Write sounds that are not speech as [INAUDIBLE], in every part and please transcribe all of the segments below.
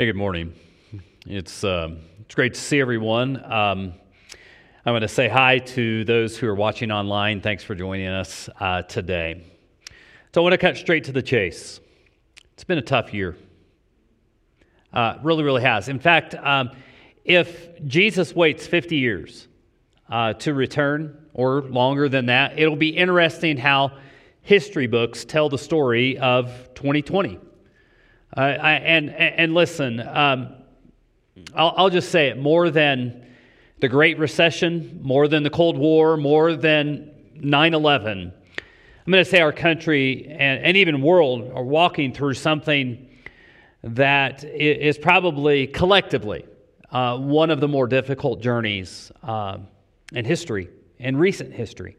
Hey, good morning. It's, uh, it's great to see everyone. Um, I'm going to say hi to those who are watching online. Thanks for joining us uh, today. So, I want to cut straight to the chase. It's been a tough year. Uh, really, really has. In fact, um, if Jesus waits 50 years uh, to return, or longer than that, it'll be interesting how history books tell the story of 2020. I, and, and listen, um, I'll, I'll just say it more than the Great Recession, more than the Cold War, more than 9 11. I'm going to say our country and, and even world are walking through something that is probably collectively uh, one of the more difficult journeys uh, in history, in recent history.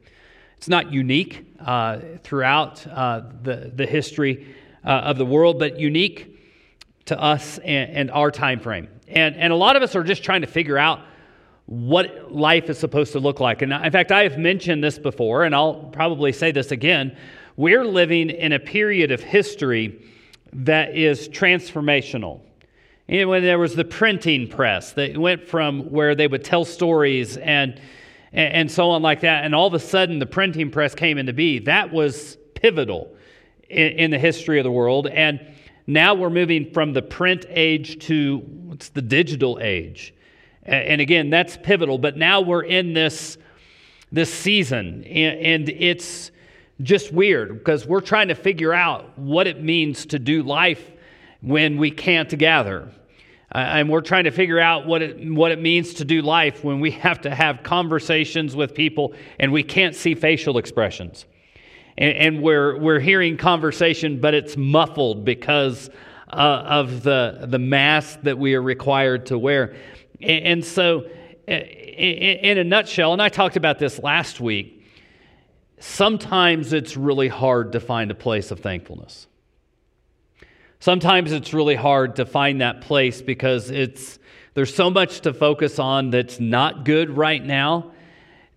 It's not unique uh, throughout uh, the, the history uh, of the world, but unique to us and, and our time frame. And, and a lot of us are just trying to figure out what life is supposed to look like. And in fact, I have mentioned this before, and I'll probably say this again. We're living in a period of history that is transformational. And when there was the printing press that went from where they would tell stories and, and so on like that, and all of a sudden the printing press came into being, that was pivotal in, in the history of the world. And now we're moving from the print age to what's the digital age. And again, that's pivotal. But now we're in this, this season, and and it's just weird because we're trying to figure out what it means to do life when we can't gather. Uh, and we're trying to figure out what it, what it means to do life when we have to have conversations with people and we can't see facial expressions. And, and we're, we're hearing conversation, but it's muffled because uh, of the, the mask that we are required to wear. And, and so, in a nutshell, and I talked about this last week, sometimes it's really hard to find a place of thankfulness. Sometimes it's really hard to find that place because it's there's so much to focus on that's not good right now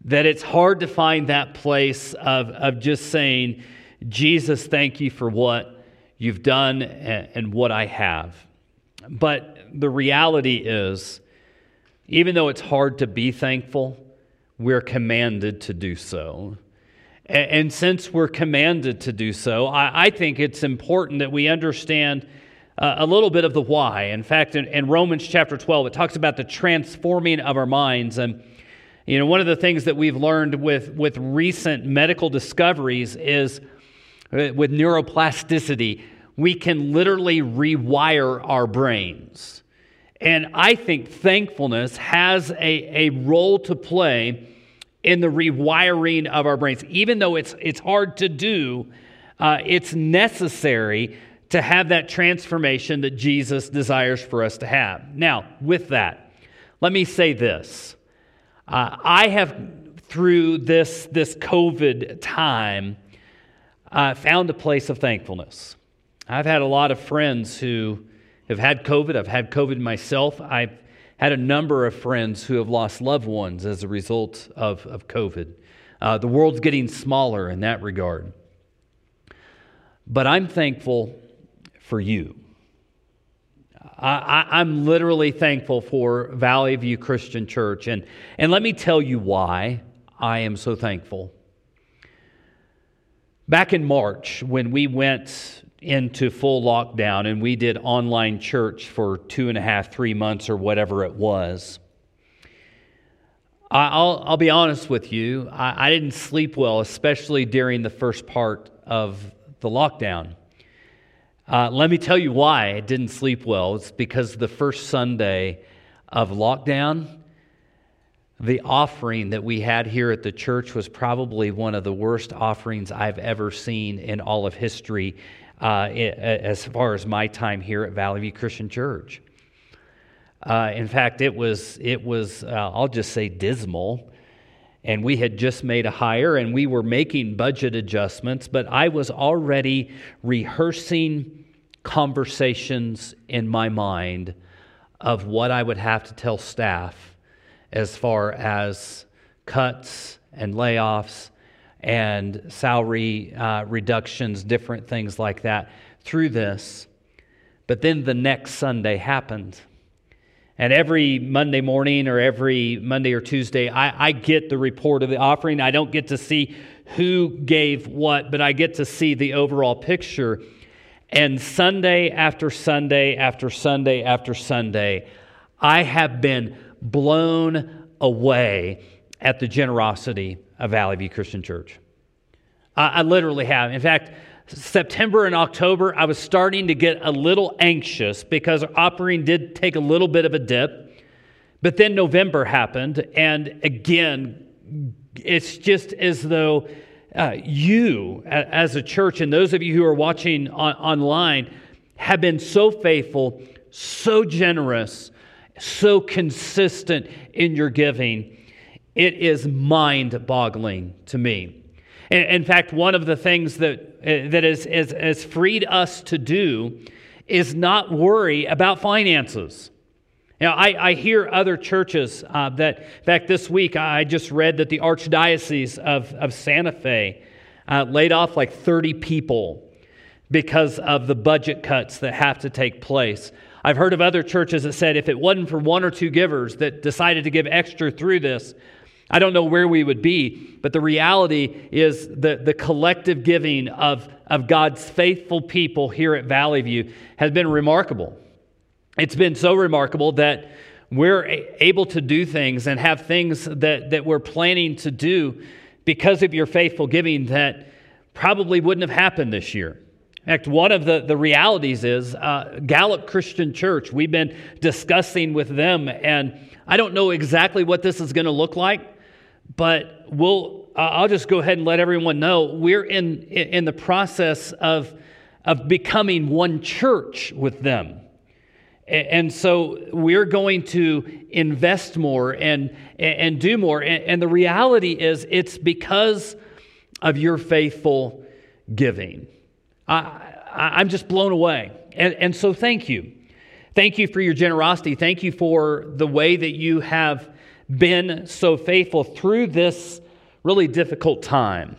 that it's hard to find that place of, of just saying, Jesus, thank you for what you've done and, and what I have. But the reality is, even though it's hard to be thankful, we're commanded to do so. And, and since we're commanded to do so, I, I think it's important that we understand uh, a little bit of the why. In fact, in, in Romans chapter 12, it talks about the transforming of our minds. And, you know, one of the things that we've learned with, with recent medical discoveries is uh, with neuroplasticity, we can literally rewire our brains. And I think thankfulness has a, a role to play in the rewiring of our brains. Even though it's, it's hard to do, uh, it's necessary to have that transformation that Jesus desires for us to have. Now, with that, let me say this. Uh, I have, through this, this COVID time, uh, found a place of thankfulness. I've had a lot of friends who have had COVID. I've had COVID myself. I've had a number of friends who have lost loved ones as a result of, of COVID. Uh, the world's getting smaller in that regard. But I'm thankful for you. I, am literally thankful for Valley View Christian Church. And, and let me tell you why I am so thankful. Back in March, when we went into full lockdown and we did online church for two and a half, three months, or whatever it was. I'll, I'll be honest with you, I, I didn't sleep well, especially during the first part of the lockdown. Uh, let me tell you why I didn't sleep well. It's because the first Sunday of lockdown, the offering that we had here at the church was probably one of the worst offerings I've ever seen in all of history uh, as far as my time here at Valley View Christian Church. Uh, in fact, it was, it was uh, I'll just say, dismal. And we had just made a hire and we were making budget adjustments, but I was already rehearsing conversations in my mind of what I would have to tell staff as far as cuts and layoffs and salary uh, reductions, different things like that through this. But then the next Sunday happened. And every Monday morning or every Monday or Tuesday, I, I, get the report of the offering. I don't get to see who gave what, but I get to see the overall picture. And Sunday after Sunday after Sunday after Sunday, I have been blown away at the generosity of Valley View Christian Church. I, I literally have. In fact, September and October, I was starting to get a little anxious because our offering did take a little bit of a dip. But then November happened, and again, it's just as though uh, you, as a church, and those of you who are watching on, online, have been so faithful, so generous, so consistent in your giving. It is mind boggling to me. In fact, one of the things that, that is, is, has freed us to do is not worry about finances. Now, I, I hear other churches uh, that, in fact, this week I just read that the Archdiocese of, of Santa Fe uh, laid off like 30 people because of the budget cuts that have to take place. I've heard of other churches that said if it wasn't for one or two givers that decided to give extra through this, I don't know where we would be, but the reality is the, the collective giving of, of God's faithful people here at Valley View has been remarkable. It's been so remarkable that we're able to do things and have things that, that we're planning to do because of your faithful giving that probably wouldn't have happened this year. In fact, one of the, the realities is uh, Gallup Christian Church. We've been discussing with them, and I don't know exactly what this is going to look like. But we'll, I'll just go ahead and let everyone know we're in, in the process of, of becoming one church with them. And so we're going to invest more and, and do more. And the reality is, it's because of your faithful giving. I, I'm just blown away. And, and so thank you. Thank you for your generosity. Thank you for the way that you have been so faithful through this really difficult time.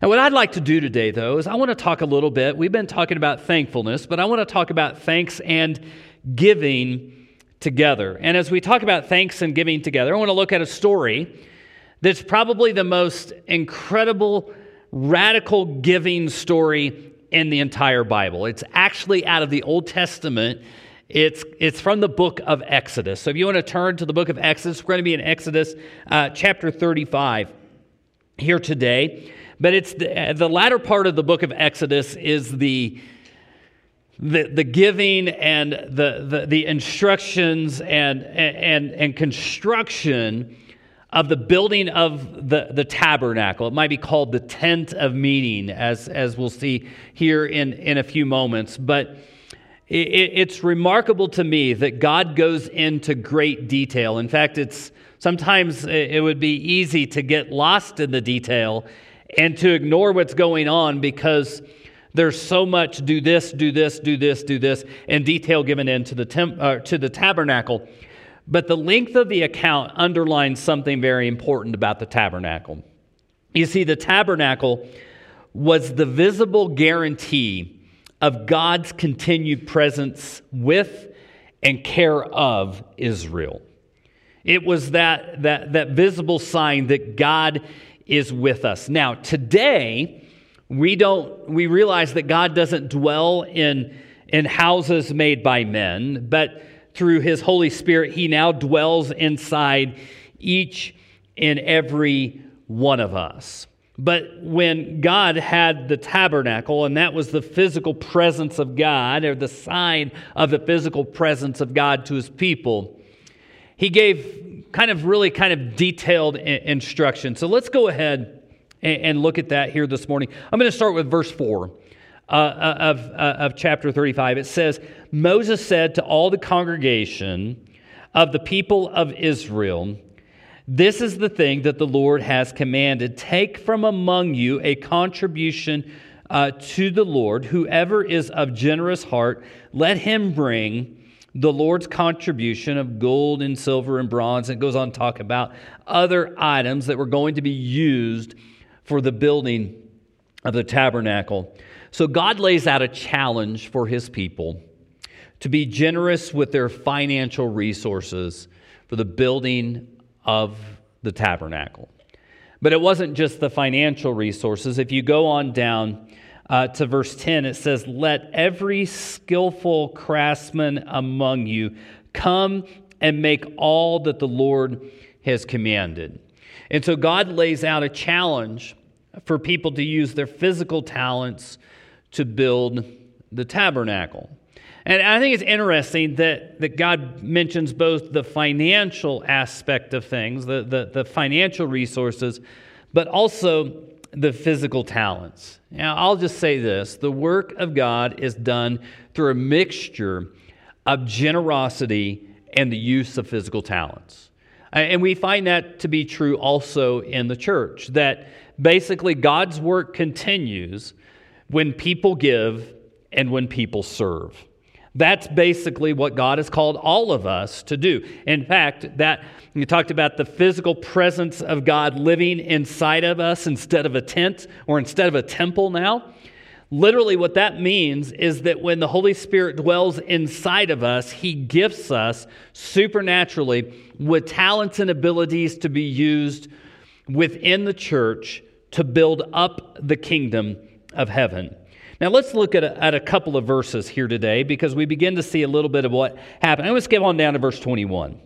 And what I'd like to do today, though, is I want to talk a little bit. We've been talking about thankfulness, but I want to talk about thanks and giving together. And as we talk about thanks and giving together, I want to look at a story that's probably the most incredible, radical giving story in the entire Bible. It's actually out of the Old Testament it's, it's from the book of Exodus. So if you want to turn to the book of Exodus, we're going to be in Exodus uh, chapter 35 here today. But it's the, the latter part of the book of Exodus is the, the, the giving and the, the, the instructions and, and, and construction of the building of the, the tabernacle. It might be called the tent of meeting, as, as we'll see here in, in a few moments. But it's remarkable to me that God goes into great detail. In fact, it's sometimes it would be easy to get lost in the detail and to ignore what's going on because there's so much do this, do this, do this, do this, and detail given into the temp, uh, to the tabernacle. But the length of the account underlines something very important about the tabernacle. You see, the tabernacle was the visible guarantee of God's continued presence with and care of Israel. It was that, that, that visible sign that God is with us. Now, today, we don't we realize that God doesn't dwell in, in houses made by men, but through his Holy Spirit, he now dwells inside each and every one of us. But when God had the tabernacle, and that was the physical presence of God, or the sign of the physical presence of God to his people, he gave kind of really kind of detailed instruction. So let's go ahead and look at that here this morning. I'm going to start with verse 4 uh, uh, of, uh, of chapter 35. It says, Moses said to all the congregation of the people of Israel, this is the thing that the Lord has commanded. Take from among you a contribution uh, to the Lord. Whoever is of generous heart, let him bring the Lord's contribution of gold and silver and bronze. It goes on to talk about other items that were going to be used for the building of the tabernacle. So God lays out a challenge for his people to be generous with their financial resources for the building of the tabernacle. But it wasn't just the financial resources. If you go on down uh, to verse 10, it says, Let every skillful craftsman among you come and make all that the Lord has commanded. And so God lays out a challenge for people to use their physical talents to build the tabernacle. And I think it's interesting that, that God mentions both the financial aspect of things, the, the, the financial resources, but also the physical talents. Now, I'll just say this the work of God is done through a mixture of generosity and the use of physical talents. And we find that to be true also in the church, that basically God's work continues when people give and when people serve. That's basically what God has called all of us to do. In fact, that you talked about the physical presence of God living inside of us instead of a tent or instead of a temple now. Literally, what that means is that when the Holy Spirit dwells inside of us, He gifts us supernaturally with talents and abilities to be used within the church to build up the kingdom of heaven. Now, let's look at a, at a couple of verses here today because we begin to see a little bit of what happened. Let's skip on down to verse 21.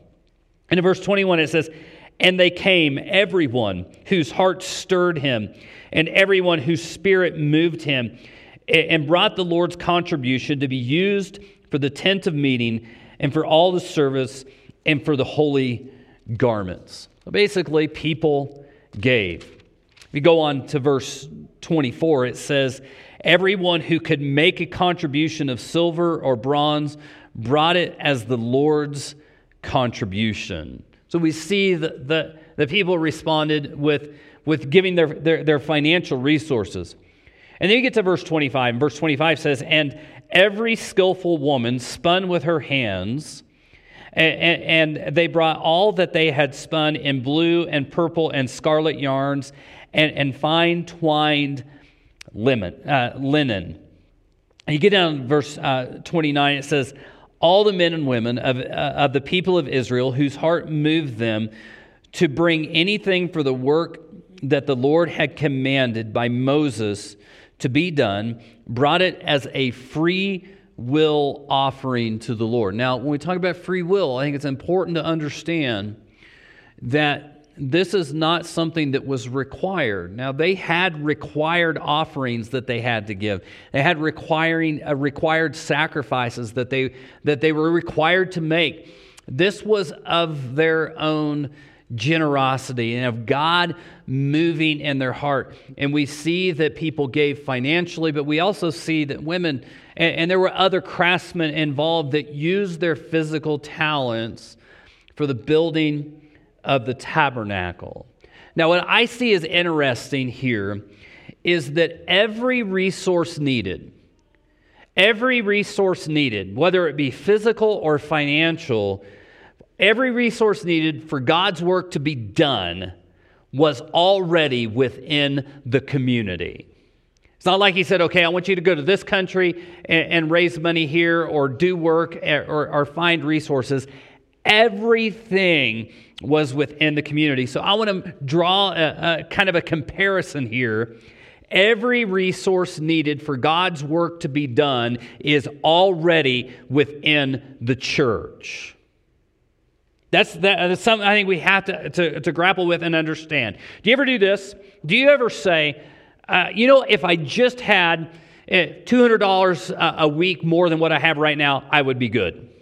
And in verse 21, it says, And they came, everyone whose heart stirred him, and everyone whose spirit moved him, and brought the Lord's contribution to be used for the tent of meeting, and for all the service, and for the holy garments. So basically, people gave. If you go on to verse 24, it says, Everyone who could make a contribution of silver or bronze brought it as the Lord's contribution. So we see that the, the people responded with, with giving their, their, their financial resources. And then you get to verse 25. And verse 25 says, And every skillful woman spun with her hands, and, and, they brought all that they had spun in blue and purple and scarlet yarns and, and fine twined lemon, uh, linen. You get down to verse uh, 29, it says, All the men and women of, uh, of the people of Israel whose heart moved them to bring anything for the work that the Lord had commanded by Moses to be done, brought it as a free will offering to the Lord. Now, when we talk about free will, I think it's important to understand that this is not something that was required. Now they had required offerings that they had to give. They had requiring uh, required sacrifices that they that they were required to make. This was of their own generosity and of God moving in their heart. And we see that people gave financially, but we also see that women and, and there were other craftsmen involved that used their physical talents for the building of the tabernacle. Now, what I see as interesting here is that every resource needed, every resource needed, whether it be physical or financial, every resource needed for God's work to be done was already within the community. It's not like he said, okay, I want you to go to this country and, and raise money here or do work or, or find resources. Everything was within the community. So I want to draw a, a kind of a comparison here. Every resource needed for God's work to be done is already within the church. That's, that, that's something I think we have to, to, to, grapple with and understand. Do you ever do this? Do you ever say, uh, you know, if I just had eh, $200 a week more than what I have right now, I would be good?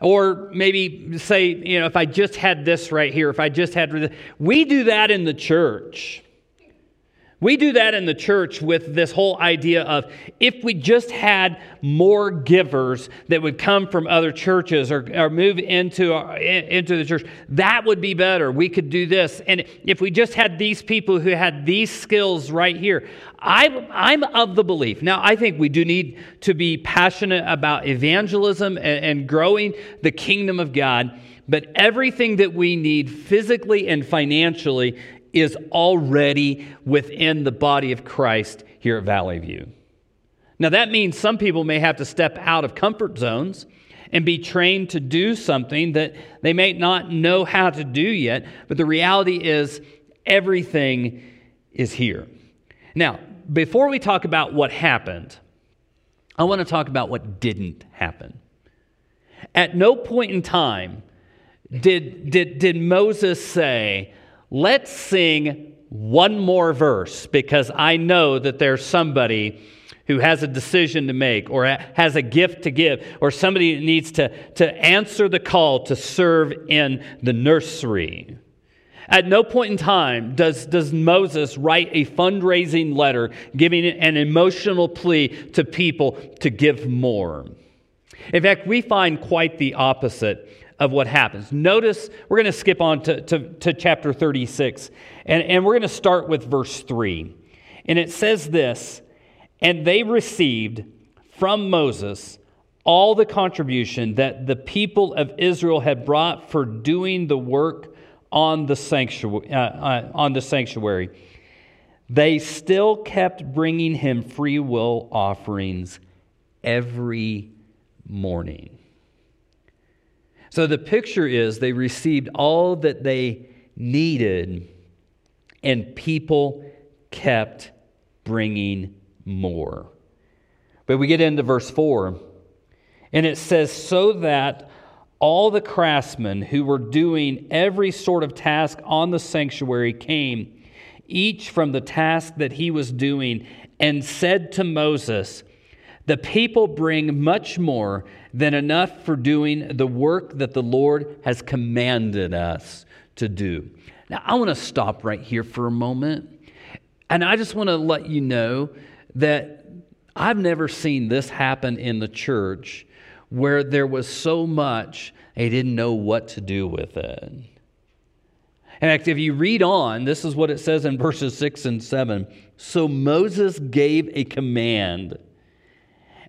Or maybe say, you know, if I just had this right here, if I just had. We do that in the church. We do that in the church with this whole idea of if we just had more givers that would come from other churches or, or move into, uh, our, into the church, that would be better. We could do this. And if we just had these people who had these skills right here, I, I'm of the belief. Now, I think we do need to be passionate about evangelism and, and growing the kingdom of God. But everything that we need physically and financially is already within the body of Christ here at Valley View. Now, that means some people may have to step out of comfort zones and be trained to do something that they may not know how to do yet, but the reality is everything is here. Now, before we talk about what happened, I want to talk about what didn't happen. At no point in time did, did, did Moses say, Let's sing one more verse because I know that there's somebody who has a decision to make or has a gift to give or somebody that needs to, to answer the call to serve in the nursery. At no point in time does, does Moses write a fundraising letter giving an emotional plea to people to give more. In fact, we find quite the opposite of what happens. Notice, we're going to skip on to, to, to chapter 36, and, and we're going to start with verse 3. And it says this And they received from Moses all the contribution that the people of Israel had brought for doing the work on the sanctuary. Uh, uh, on the sanctuary. They still kept bringing him free will offerings every morning. So the picture is they received all that they needed, and people kept bringing more. But we get into verse 4, and it says, So that all the craftsmen who were doing every sort of task on the sanctuary came, each from the task that he was doing, and said to Moses, The people bring much more than enough for doing the work that the Lord has commanded us to do. Now, I want to stop right here for a moment. And I just want to let you know that I've never seen this happen in the church where there was so much they didn't know what to do with it. In fact, if you read on, this is what it says in verses 6 and 7. So Moses gave a command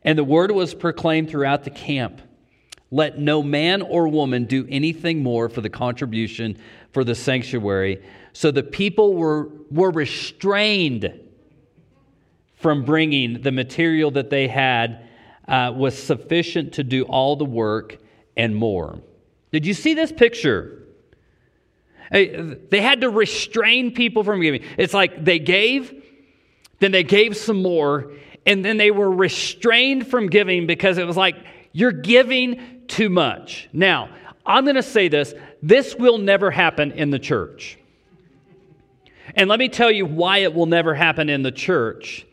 and the word was proclaimed throughout the camp let no man or woman do anything more for the contribution for the sanctuary. So the people were, were restrained from bringing the material that they had uh, was sufficient to do all the work and more. Did you see this picture? They had to restrain people from giving. It's like they gave, then they gave some more, and then they were restrained from giving because it was like, you're giving too much. Now, I'm going to say this this will never happen in the church. And let me tell you why it will never happen in the church.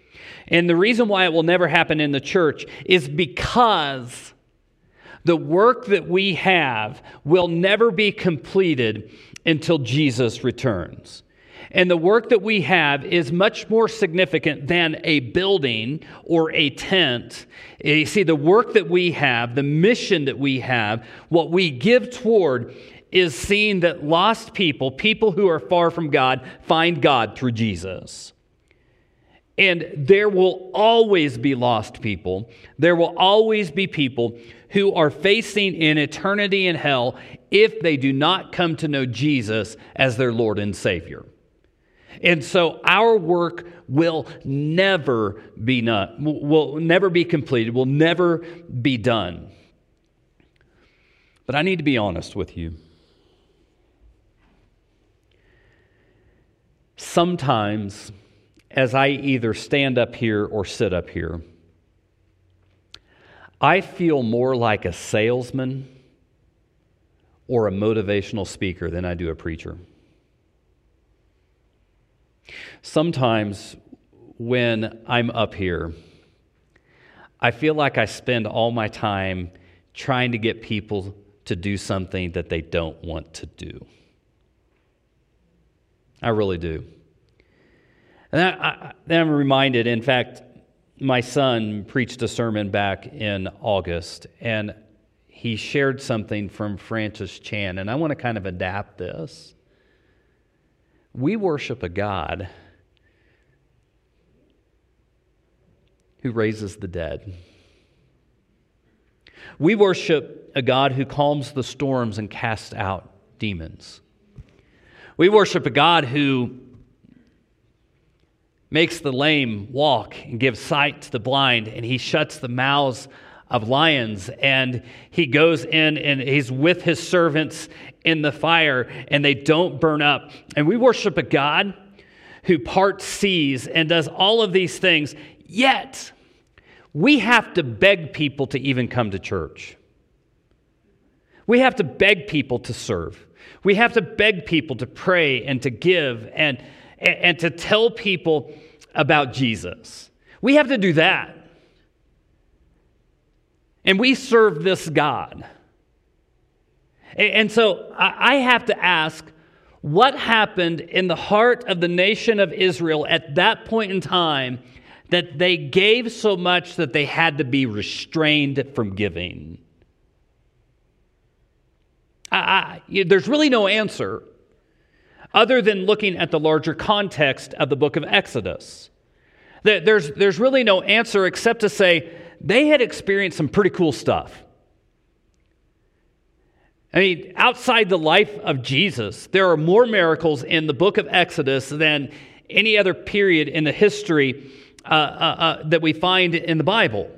And the reason why it will never happen in the church is because the work that we have will never be completed until Jesus returns. And the work that we have is much more significant than a building or a tent. You see, the work that we have, the mission that we have, what we give toward is seeing that lost people, people who are far from God, find God through Jesus. And there will always be lost people. There will always be people who are facing an eternity in hell if they do not come to know Jesus as their Lord and Savior. And so our work will never be not, will never be completed, will never be done. But I need to be honest with you. Sometimes, as I either stand up here or sit up here, I feel more like a salesman or a motivational speaker than I do a preacher. Sometimes when I'm up here, I feel like I spend all my time trying to get people to do something that they don't want to do. I really do. And I, then I'm reminded, in fact, my son preached a sermon back in August, and he shared something from Francis Chan, and I want to kind of adapt this. We worship a God who raises the dead. We worship a God who calms the storms and casts out demons. We worship a God who makes the lame walk and gives sight to the blind, and he shuts the mouths of lions. And he goes in and he's with his servants in the fire, and they don't burn up. And we worship a God who parts seas and does all of these things, yet we have to beg people to even come to church. We have to beg people to serve. We have to beg people to pray and to give and, and to tell people about Jesus. We have to do that. And we serve this God. And so I have to ask what happened in the heart of the nation of Israel at that point in time that they gave so much that they had to be restrained from giving? I, I, there's really no answer other than looking at the larger context of the book of Exodus. There's, there's really no answer except to say they had experienced some pretty cool stuff. I mean, outside the life of Jesus, there are more miracles in the book of Exodus than any other period in the history uh, uh, uh, that we find in the Bible.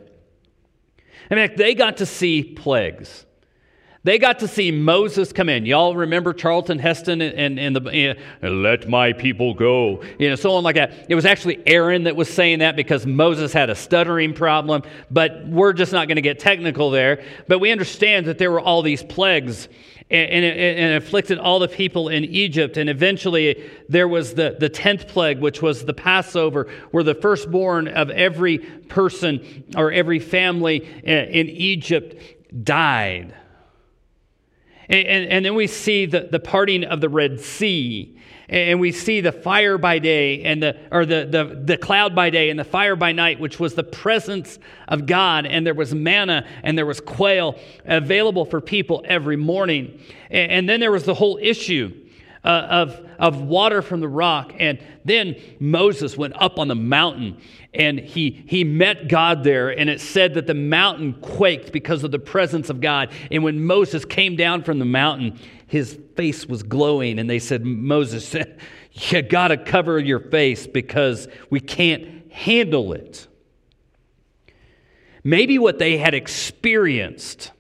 In fact, they got to see plagues. They got to see Moses come in. Y'all remember Charlton Heston and, and the know, let my people go, you know, so on like that. It was actually Aaron that was saying that because Moses had a stuttering problem. But we're just not going to get technical there. But we understand that there were all these plagues and, and, and, afflicted all the people in Egypt. And eventually there was the, the 10th plague, which was the Passover, where the firstborn of every person or every family eh, in Egypt died. And, and, and, then we see the, the parting of the Red Sea. And we see the fire by day and the or the, the, the cloud by day and the fire by night, which was the presence of God. And there was manna and there was quail available for people every morning. And, and then there was the whole issue uh, of, of water from the rock. And then Moses went up on the mountain and he, he met God there. And it said that the mountain quaked because of the presence of God. And when Moses came down from the mountain, his face was glowing. And they said, Moses, [LAUGHS] you got to cover your face because we can't handle it. Maybe what they had experienced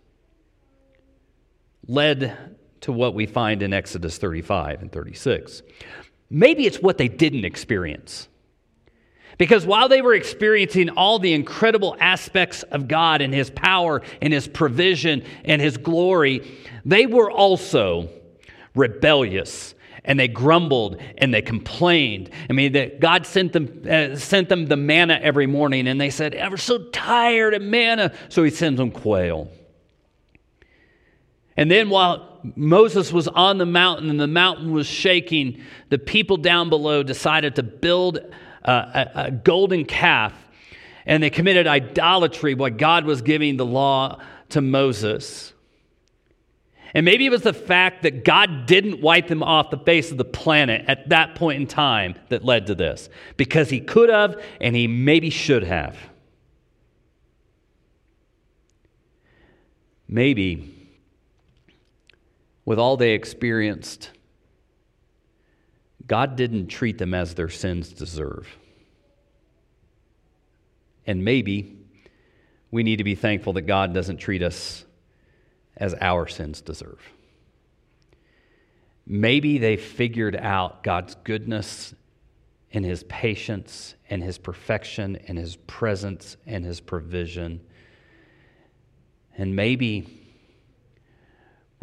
led to what we find in Exodus 35 and 36. Maybe it's what they didn't experience. Because while they were experiencing all the incredible aspects of God and His power and His provision and His glory, they were also rebellious and they grumbled and they complained. I mean, that God sent them, uh, sent them the manna every morning and they said, We're so tired of manna. So He sends them quail. And then while Moses was on the mountain and the mountain was shaking, the people down below decided to build a, a, a golden calf and they committed idolatry while God was giving the law to Moses. And maybe it was the fact that God didn't wipe them off the face of the planet at that point in time that led to this, because He could have and He maybe should have. Maybe with all they experienced, God didn't treat them as their sins deserve. And maybe we need to be thankful that God doesn't treat us as our sins deserve. Maybe they figured out God's goodness and his patience and his perfection and his presence and his provision. And maybe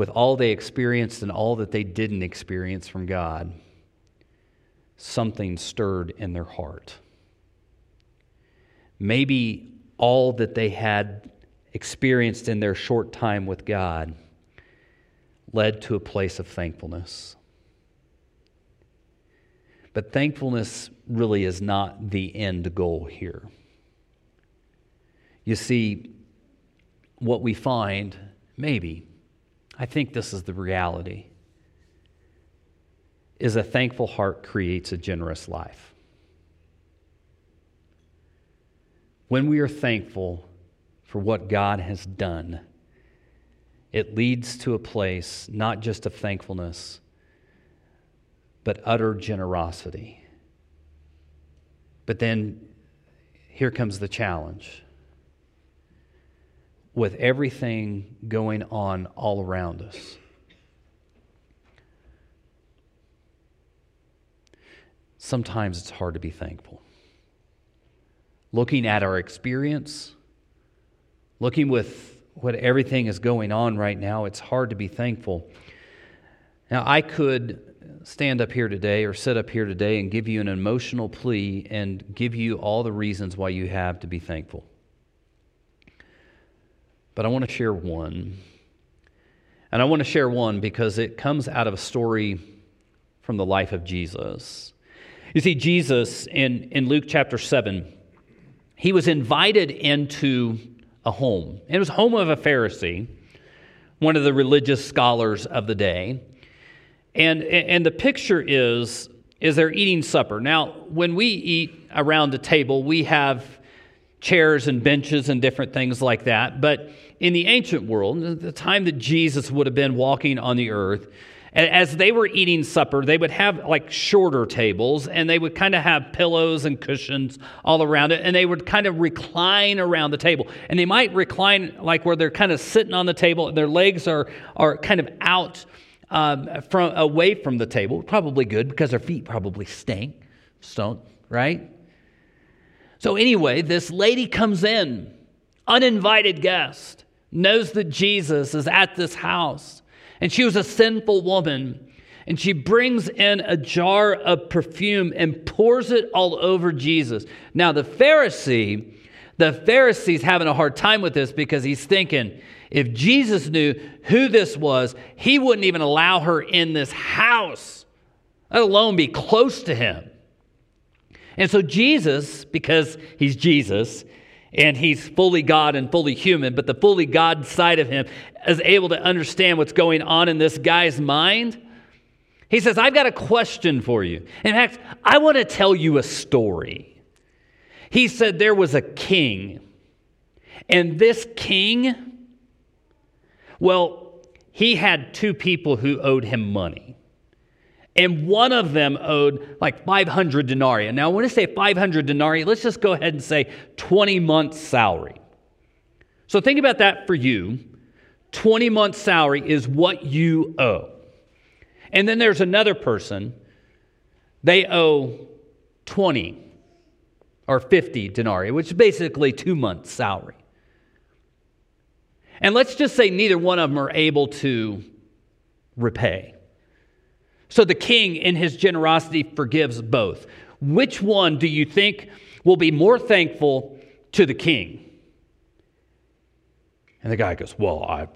with all they experienced and all that they didn't experience from God, something stirred in their heart. Maybe all that they had experienced in their short time with God led to a place of thankfulness. But thankfulness really is not the end goal here. You see, what we find, maybe, I think this is the reality. Is a thankful heart creates a generous life. When we are thankful for what God has done, it leads to a place not just of thankfulness, but utter generosity. But then here comes the challenge. With everything going on all around us, sometimes it's hard to be thankful. Looking at our experience, looking with what everything is going on right now, it's hard to be thankful. Now, I could stand up here today or sit up here today and give you an emotional plea and give you all the reasons why you have to be thankful. But I want to share one. And I want to share one because it comes out of a story from the life of Jesus. You see, Jesus in, in Luke chapter 7, he was invited into a home. It was home of a Pharisee, one of the religious scholars of the day. And, and the picture is, is they're eating supper. Now, when we eat around a table, we have chairs and benches and different things like that. But in the ancient world, the time that Jesus would have been walking on the earth, as they were eating supper, they would have like shorter tables and they would kind of have pillows and cushions all around it and they would kind of recline around the table. And they might recline like where they're kind of sitting on the table, and their legs are, are kind of out um, from away from the table. Probably good because their feet probably stink, don't, right? So, anyway, this lady comes in, uninvited guest, knows that Jesus is at this house, and she was a sinful woman. And she brings in a jar of perfume and pours it all over Jesus. Now, the Pharisee, the Pharisee's having a hard time with this because he's thinking, if Jesus knew who this was, he wouldn't even allow her in this house, let alone be close to him. And so, Jesus, because he's Jesus, and he's fully God and fully human, but the fully God side of him is able to understand what's going on in this guy's mind. He says, I've got a question for you. In fact, I want to tell you a story. He said there was a king, and this king well, he had two people who owed him money. And one of them owed like 500 denarii. Now, when I say 500 denarii, let's just go ahead and say 20 months' salary. So think about that for you. 20 months' salary is what you owe. And then there's another person, they owe 20 or 50 denarii, which is basically two months' salary. And let's just say neither one of them are able to repay. So the king, in his generosity, forgives both. Which one do you think will be more thankful to the king? And the guy goes, Well, I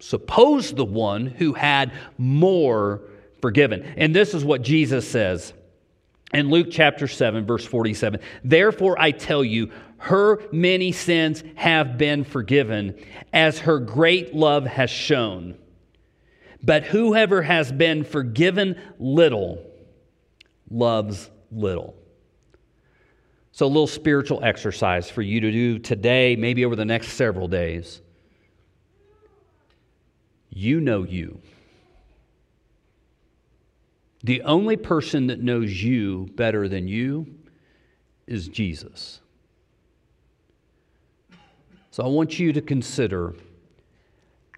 suppose the one who had more forgiven. And this is what Jesus says in Luke chapter 7, verse 47 Therefore I tell you, her many sins have been forgiven, as her great love has shown. But whoever has been forgiven little loves little. So, a little spiritual exercise for you to do today, maybe over the next several days. You know you. The only person that knows you better than you is Jesus. So I want you to consider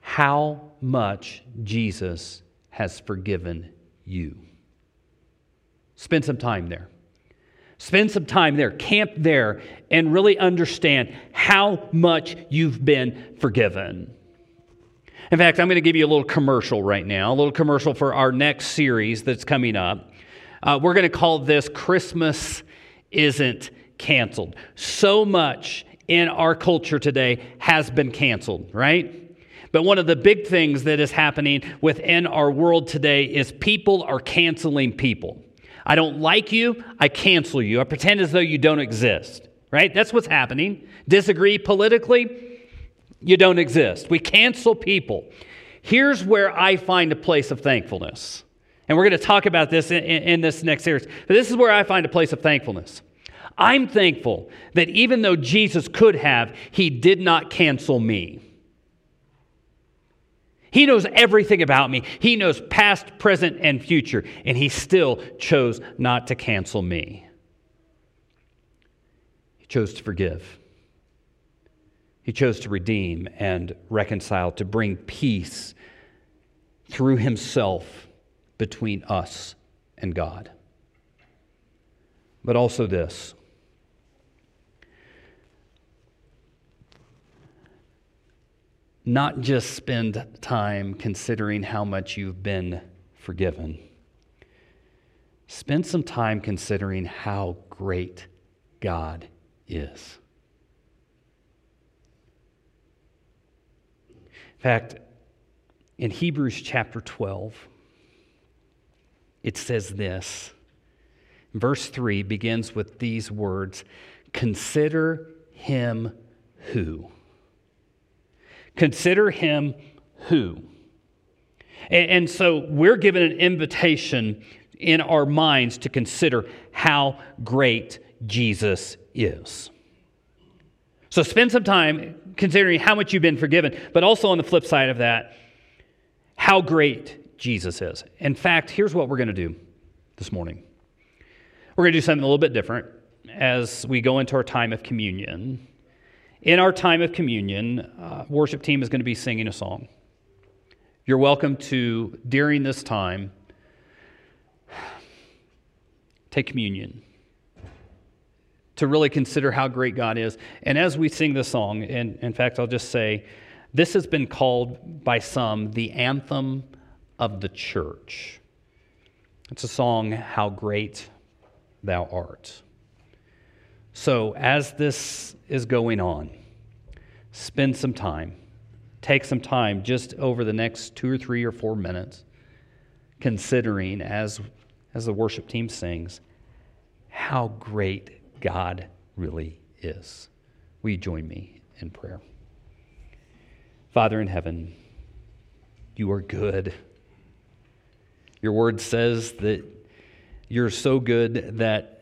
how much Jesus has forgiven you. Spend some time there. Spend some time there, camp there, and really understand how much you've been forgiven. In fact, I'm going to give you a little commercial right now, a little commercial for our next series that's coming up. Uh, we're going to call this Christmas Isn't Canceled. So much in our culture today has been canceled, right? But one of the big things that is happening within our world today is people are canceling people. I don't like you, I cancel you. I pretend as though you don't exist, right? That's what's happening. Disagree politically, you don't exist. We cancel people. Here's where I find a place of thankfulness. And we're going to talk about this in, in, in this next series. But this is where I find a place of thankfulness. I'm thankful that even though Jesus could have, he did not cancel me. He knows everything about me. He knows past, present, and future, and he still chose not to cancel me. He chose to forgive. He chose to redeem and reconcile, to bring peace through himself between us and God. But also this not just spend time considering how much you've been forgiven. Spend some time considering how great God is. In fact, in Hebrews chapter 12, it says this. Verse 3 begins with these words Consider him who. Consider him who. And, and so we're given an invitation in our minds to consider how great Jesus is. So spend some time considering how much you've been forgiven, but also on the flip side of that, how great Jesus is. In fact, here's what we're going to do this morning we're going to do something a little bit different as we go into our time of communion. In our time of communion, uh, worship team is going to be singing a song. You're welcome to, during this time, take communion, to really consider how great God is. And as we sing this song, and in fact, I'll just say, this has been called by some the anthem of the church. It's a song, How Great Thou Art. So, as this is going on, spend some time, take some time just over the next two or three or four minutes, considering as, as the worship team sings, how great God really is. Will you join me in prayer? Father in heaven, you are good. Your word says that you're so good that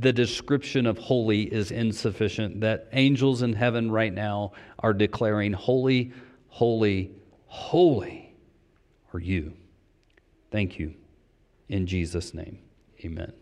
the description of holy is insufficient, that angels in heaven right now are declaring, Holy, holy, holy are you. Thank you. In Jesus' name, amen.